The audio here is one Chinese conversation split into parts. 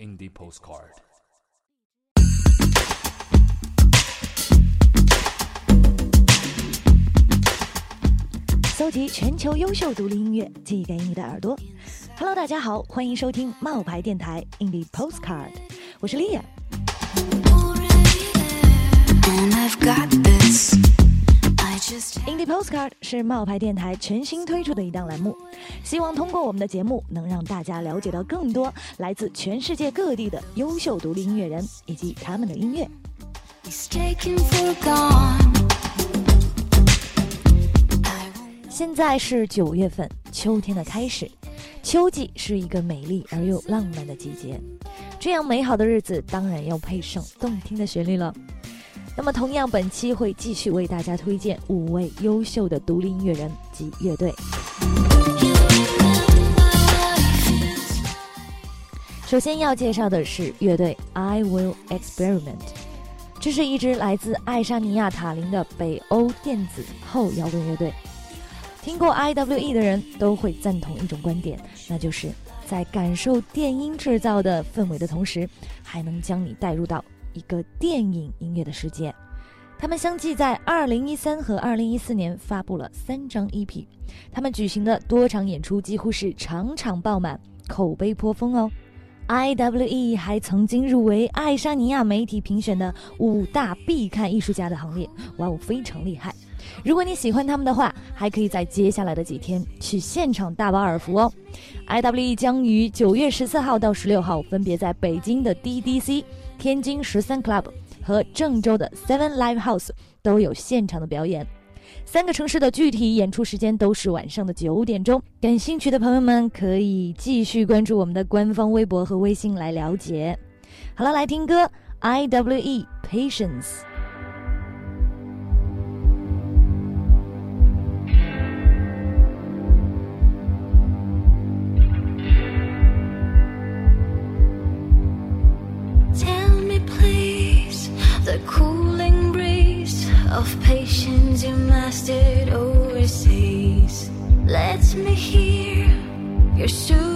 Indie Postcard。搜集全球优秀独立音乐，寄给你的耳朵。Hello，大家好，欢迎收听冒牌电台 Indie Postcard，我是莉亚。Indie Postcard 是冒牌电台全新推出的一档栏目，希望通过我们的节目，能让大家了解到更多来自全世界各地的优秀独立音乐人以及他们的音乐。现在是九月份，秋天的开始。秋季是一个美丽而又浪漫的季节，这样美好的日子当然要配上动听的旋律了。那么，同样本期会继续为大家推荐五位优秀的独立音乐人及乐队。首先要介绍的是乐队 I Will Experiment，这是一支来自爱沙尼亚塔林的北欧电子后摇滚乐队。听过 I.W.E 的人都会赞同一种观点，那就是在感受电音制造的氛围的同时，还能将你带入到一个电影音乐的世界。他们相继在2013和2014年发布了三张 EP，他们举行的多场演出几乎是场场爆满，口碑颇丰哦。I.W.E 还曾经入围爱沙尼亚媒体评选的五大必看艺术家的行列，哇哦，非常厉害！如果你喜欢他们的话，还可以在接下来的几天去现场大饱耳福哦。I.W.E 将于九月十四号到十六号分别在北京的 D.D.C、天津十三 Club 和郑州的 Seven Live House 都有现场的表演。三个城市的具体演出时间都是晚上的九点钟。感兴趣的朋友们可以继续关注我们的官方微博和微信来了解。好了，来听歌，I.W.E Patience。here. You're so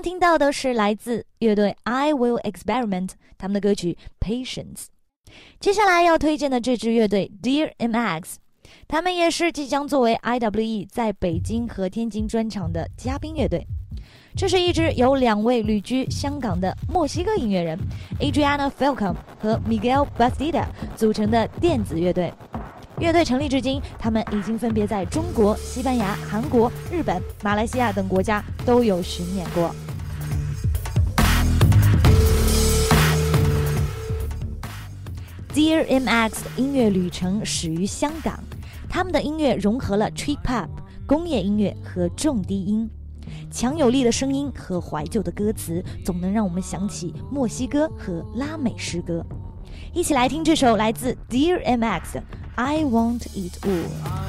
听到的是来自乐队 I Will Experiment 他们的歌曲 Patience。接下来要推荐的这支乐队 Dear MX，他们也是即将作为 IWE 在北京和天津专场的嘉宾乐队。这是一支由两位旅居香港的墨西哥音乐人 Adriana Falcom 和 Miguel Bastida 组成的电子乐队。乐队成立至今，他们已经分别在中国、西班牙、韩国、日本、马来西亚等国家都有巡演过。Dear MX 的音乐旅程始于香港，他们的音乐融合了 trip hop、工业音乐和重低音，强有力的声音和怀旧的歌词，总能让我们想起墨西哥和拉美诗歌。一起来听这首来自 Dear MX 的。I want it all.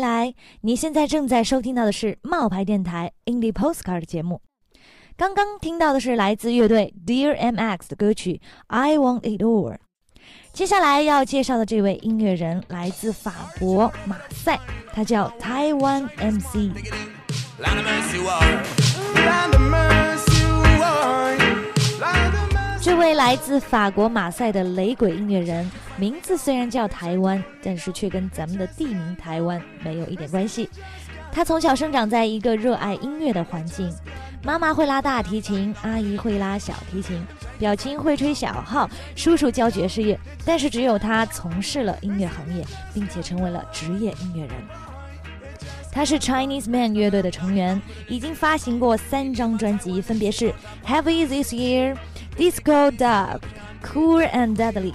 来！你现在正在收听到的是冒牌电台 Indie Postcard 的节目。刚刚听到的是来自乐队 Dear MX 的歌曲《I Want It All》。接下来要介绍的这位音乐人来自法国马赛，他叫 Taiwan MC。这位来自法国马赛的雷鬼音乐人，名字虽然叫台湾，但是却跟咱们的地名台湾没有一点关系。他从小生长在一个热爱音乐的环境，妈妈会拉大提琴，阿姨会拉小提琴，表亲会吹小号，叔叔教爵士乐，但是只有他从事了音乐行业，并且成为了职业音乐人。他是 Chinese Man 乐队的成员，已经发行过三张专辑，分别是 Heavy This Year、Disco Dub、Cool and Deadly。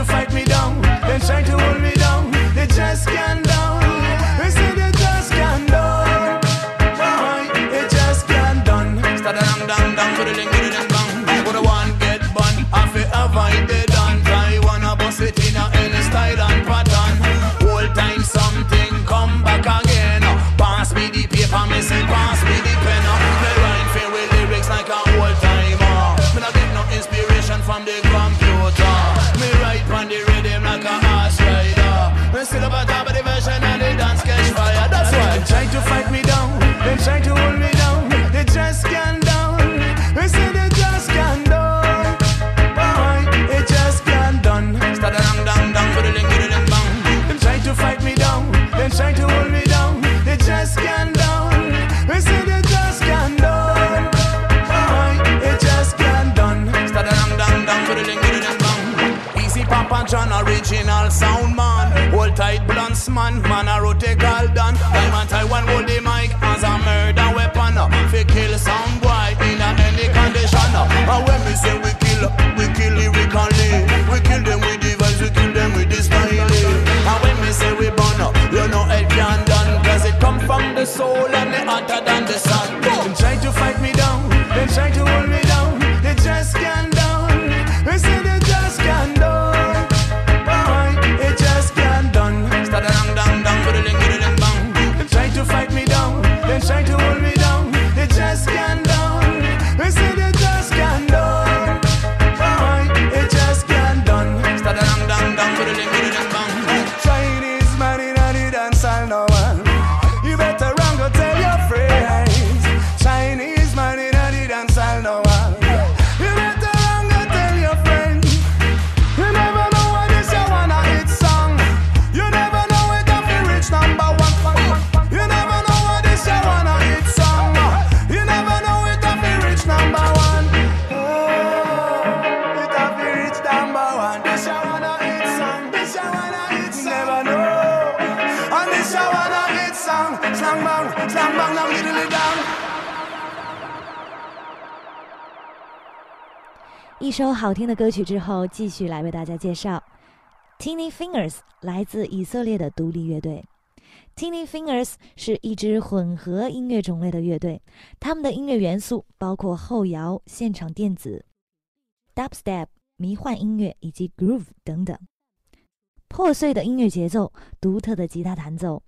to fight me down, them try to hold me down. They just can't down. Fight me down. They try to hold me down. They just can't down. They say man, man a rotate Galdan. Diamond Taiwan hold the man. 首好听的歌曲之后，继续来为大家介绍，Tiny Fingers，来自以色列的独立乐队。Tiny Fingers 是一支混合音乐种类的乐队，他们的音乐元素包括后摇、现场电子、dubstep、迷幻音乐以及 groove 等等。破碎的音乐节奏、独特的吉他弹奏、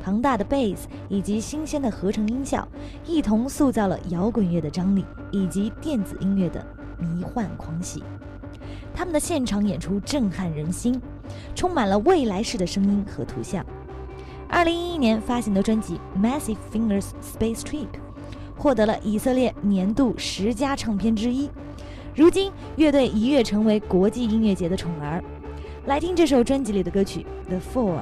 庞大的 bass 以及新鲜的合成音效，一同塑造了摇滚乐的张力以及电子音乐的迷幻狂喜。他们的现场演出震撼人心，充满了未来式的声音和图像。二零一一年发行的专辑《Massive Fingers Space Trip》获得了以色列年度十佳唱片之一。如今，乐队一跃成为国际音乐节的宠儿。来听这首专辑里的歌曲《The Four》。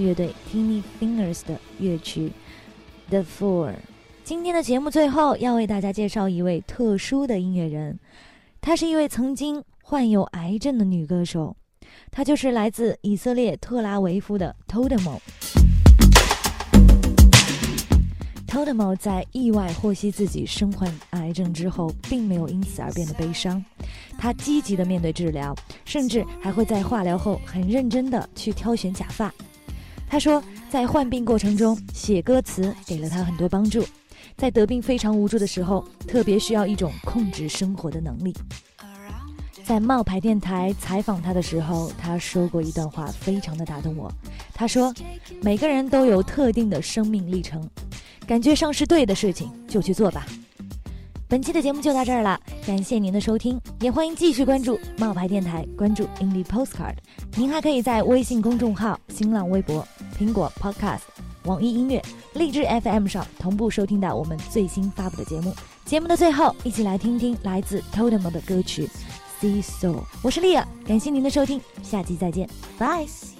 乐队 Teeny Fingers 的乐曲《The Four》。今天的节目最后要为大家介绍一位特殊的音乐人，她是一位曾经患有癌症的女歌手，她就是来自以色列特拉维夫的 Todemo。Todemo 在意外获悉自己身患癌症之后，并没有因此而变得悲伤，他积极的面对治疗，甚至还会在化疗后很认真的去挑选假发。他说，在患病过程中写歌词给了他很多帮助。在得病非常无助的时候，特别需要一种控制生活的能力。在冒牌电台采访他的时候，他说过一段话，非常的打动我。他说：“每个人都有特定的生命历程，感觉上是对的事情就去做吧。”本期的节目就到这儿了，感谢您的收听，也欢迎继续关注冒牌电台，关注 Indie Postcard。您还可以在微信公众号、新浪微博、苹果 Podcast、网易音乐。荔枝 FM 上同步收听到我们最新发布的节目。节目的最后，一起来听听来自 Totem 的歌曲《See So》。我是丽亚，感谢您的收听，下期再见，拜。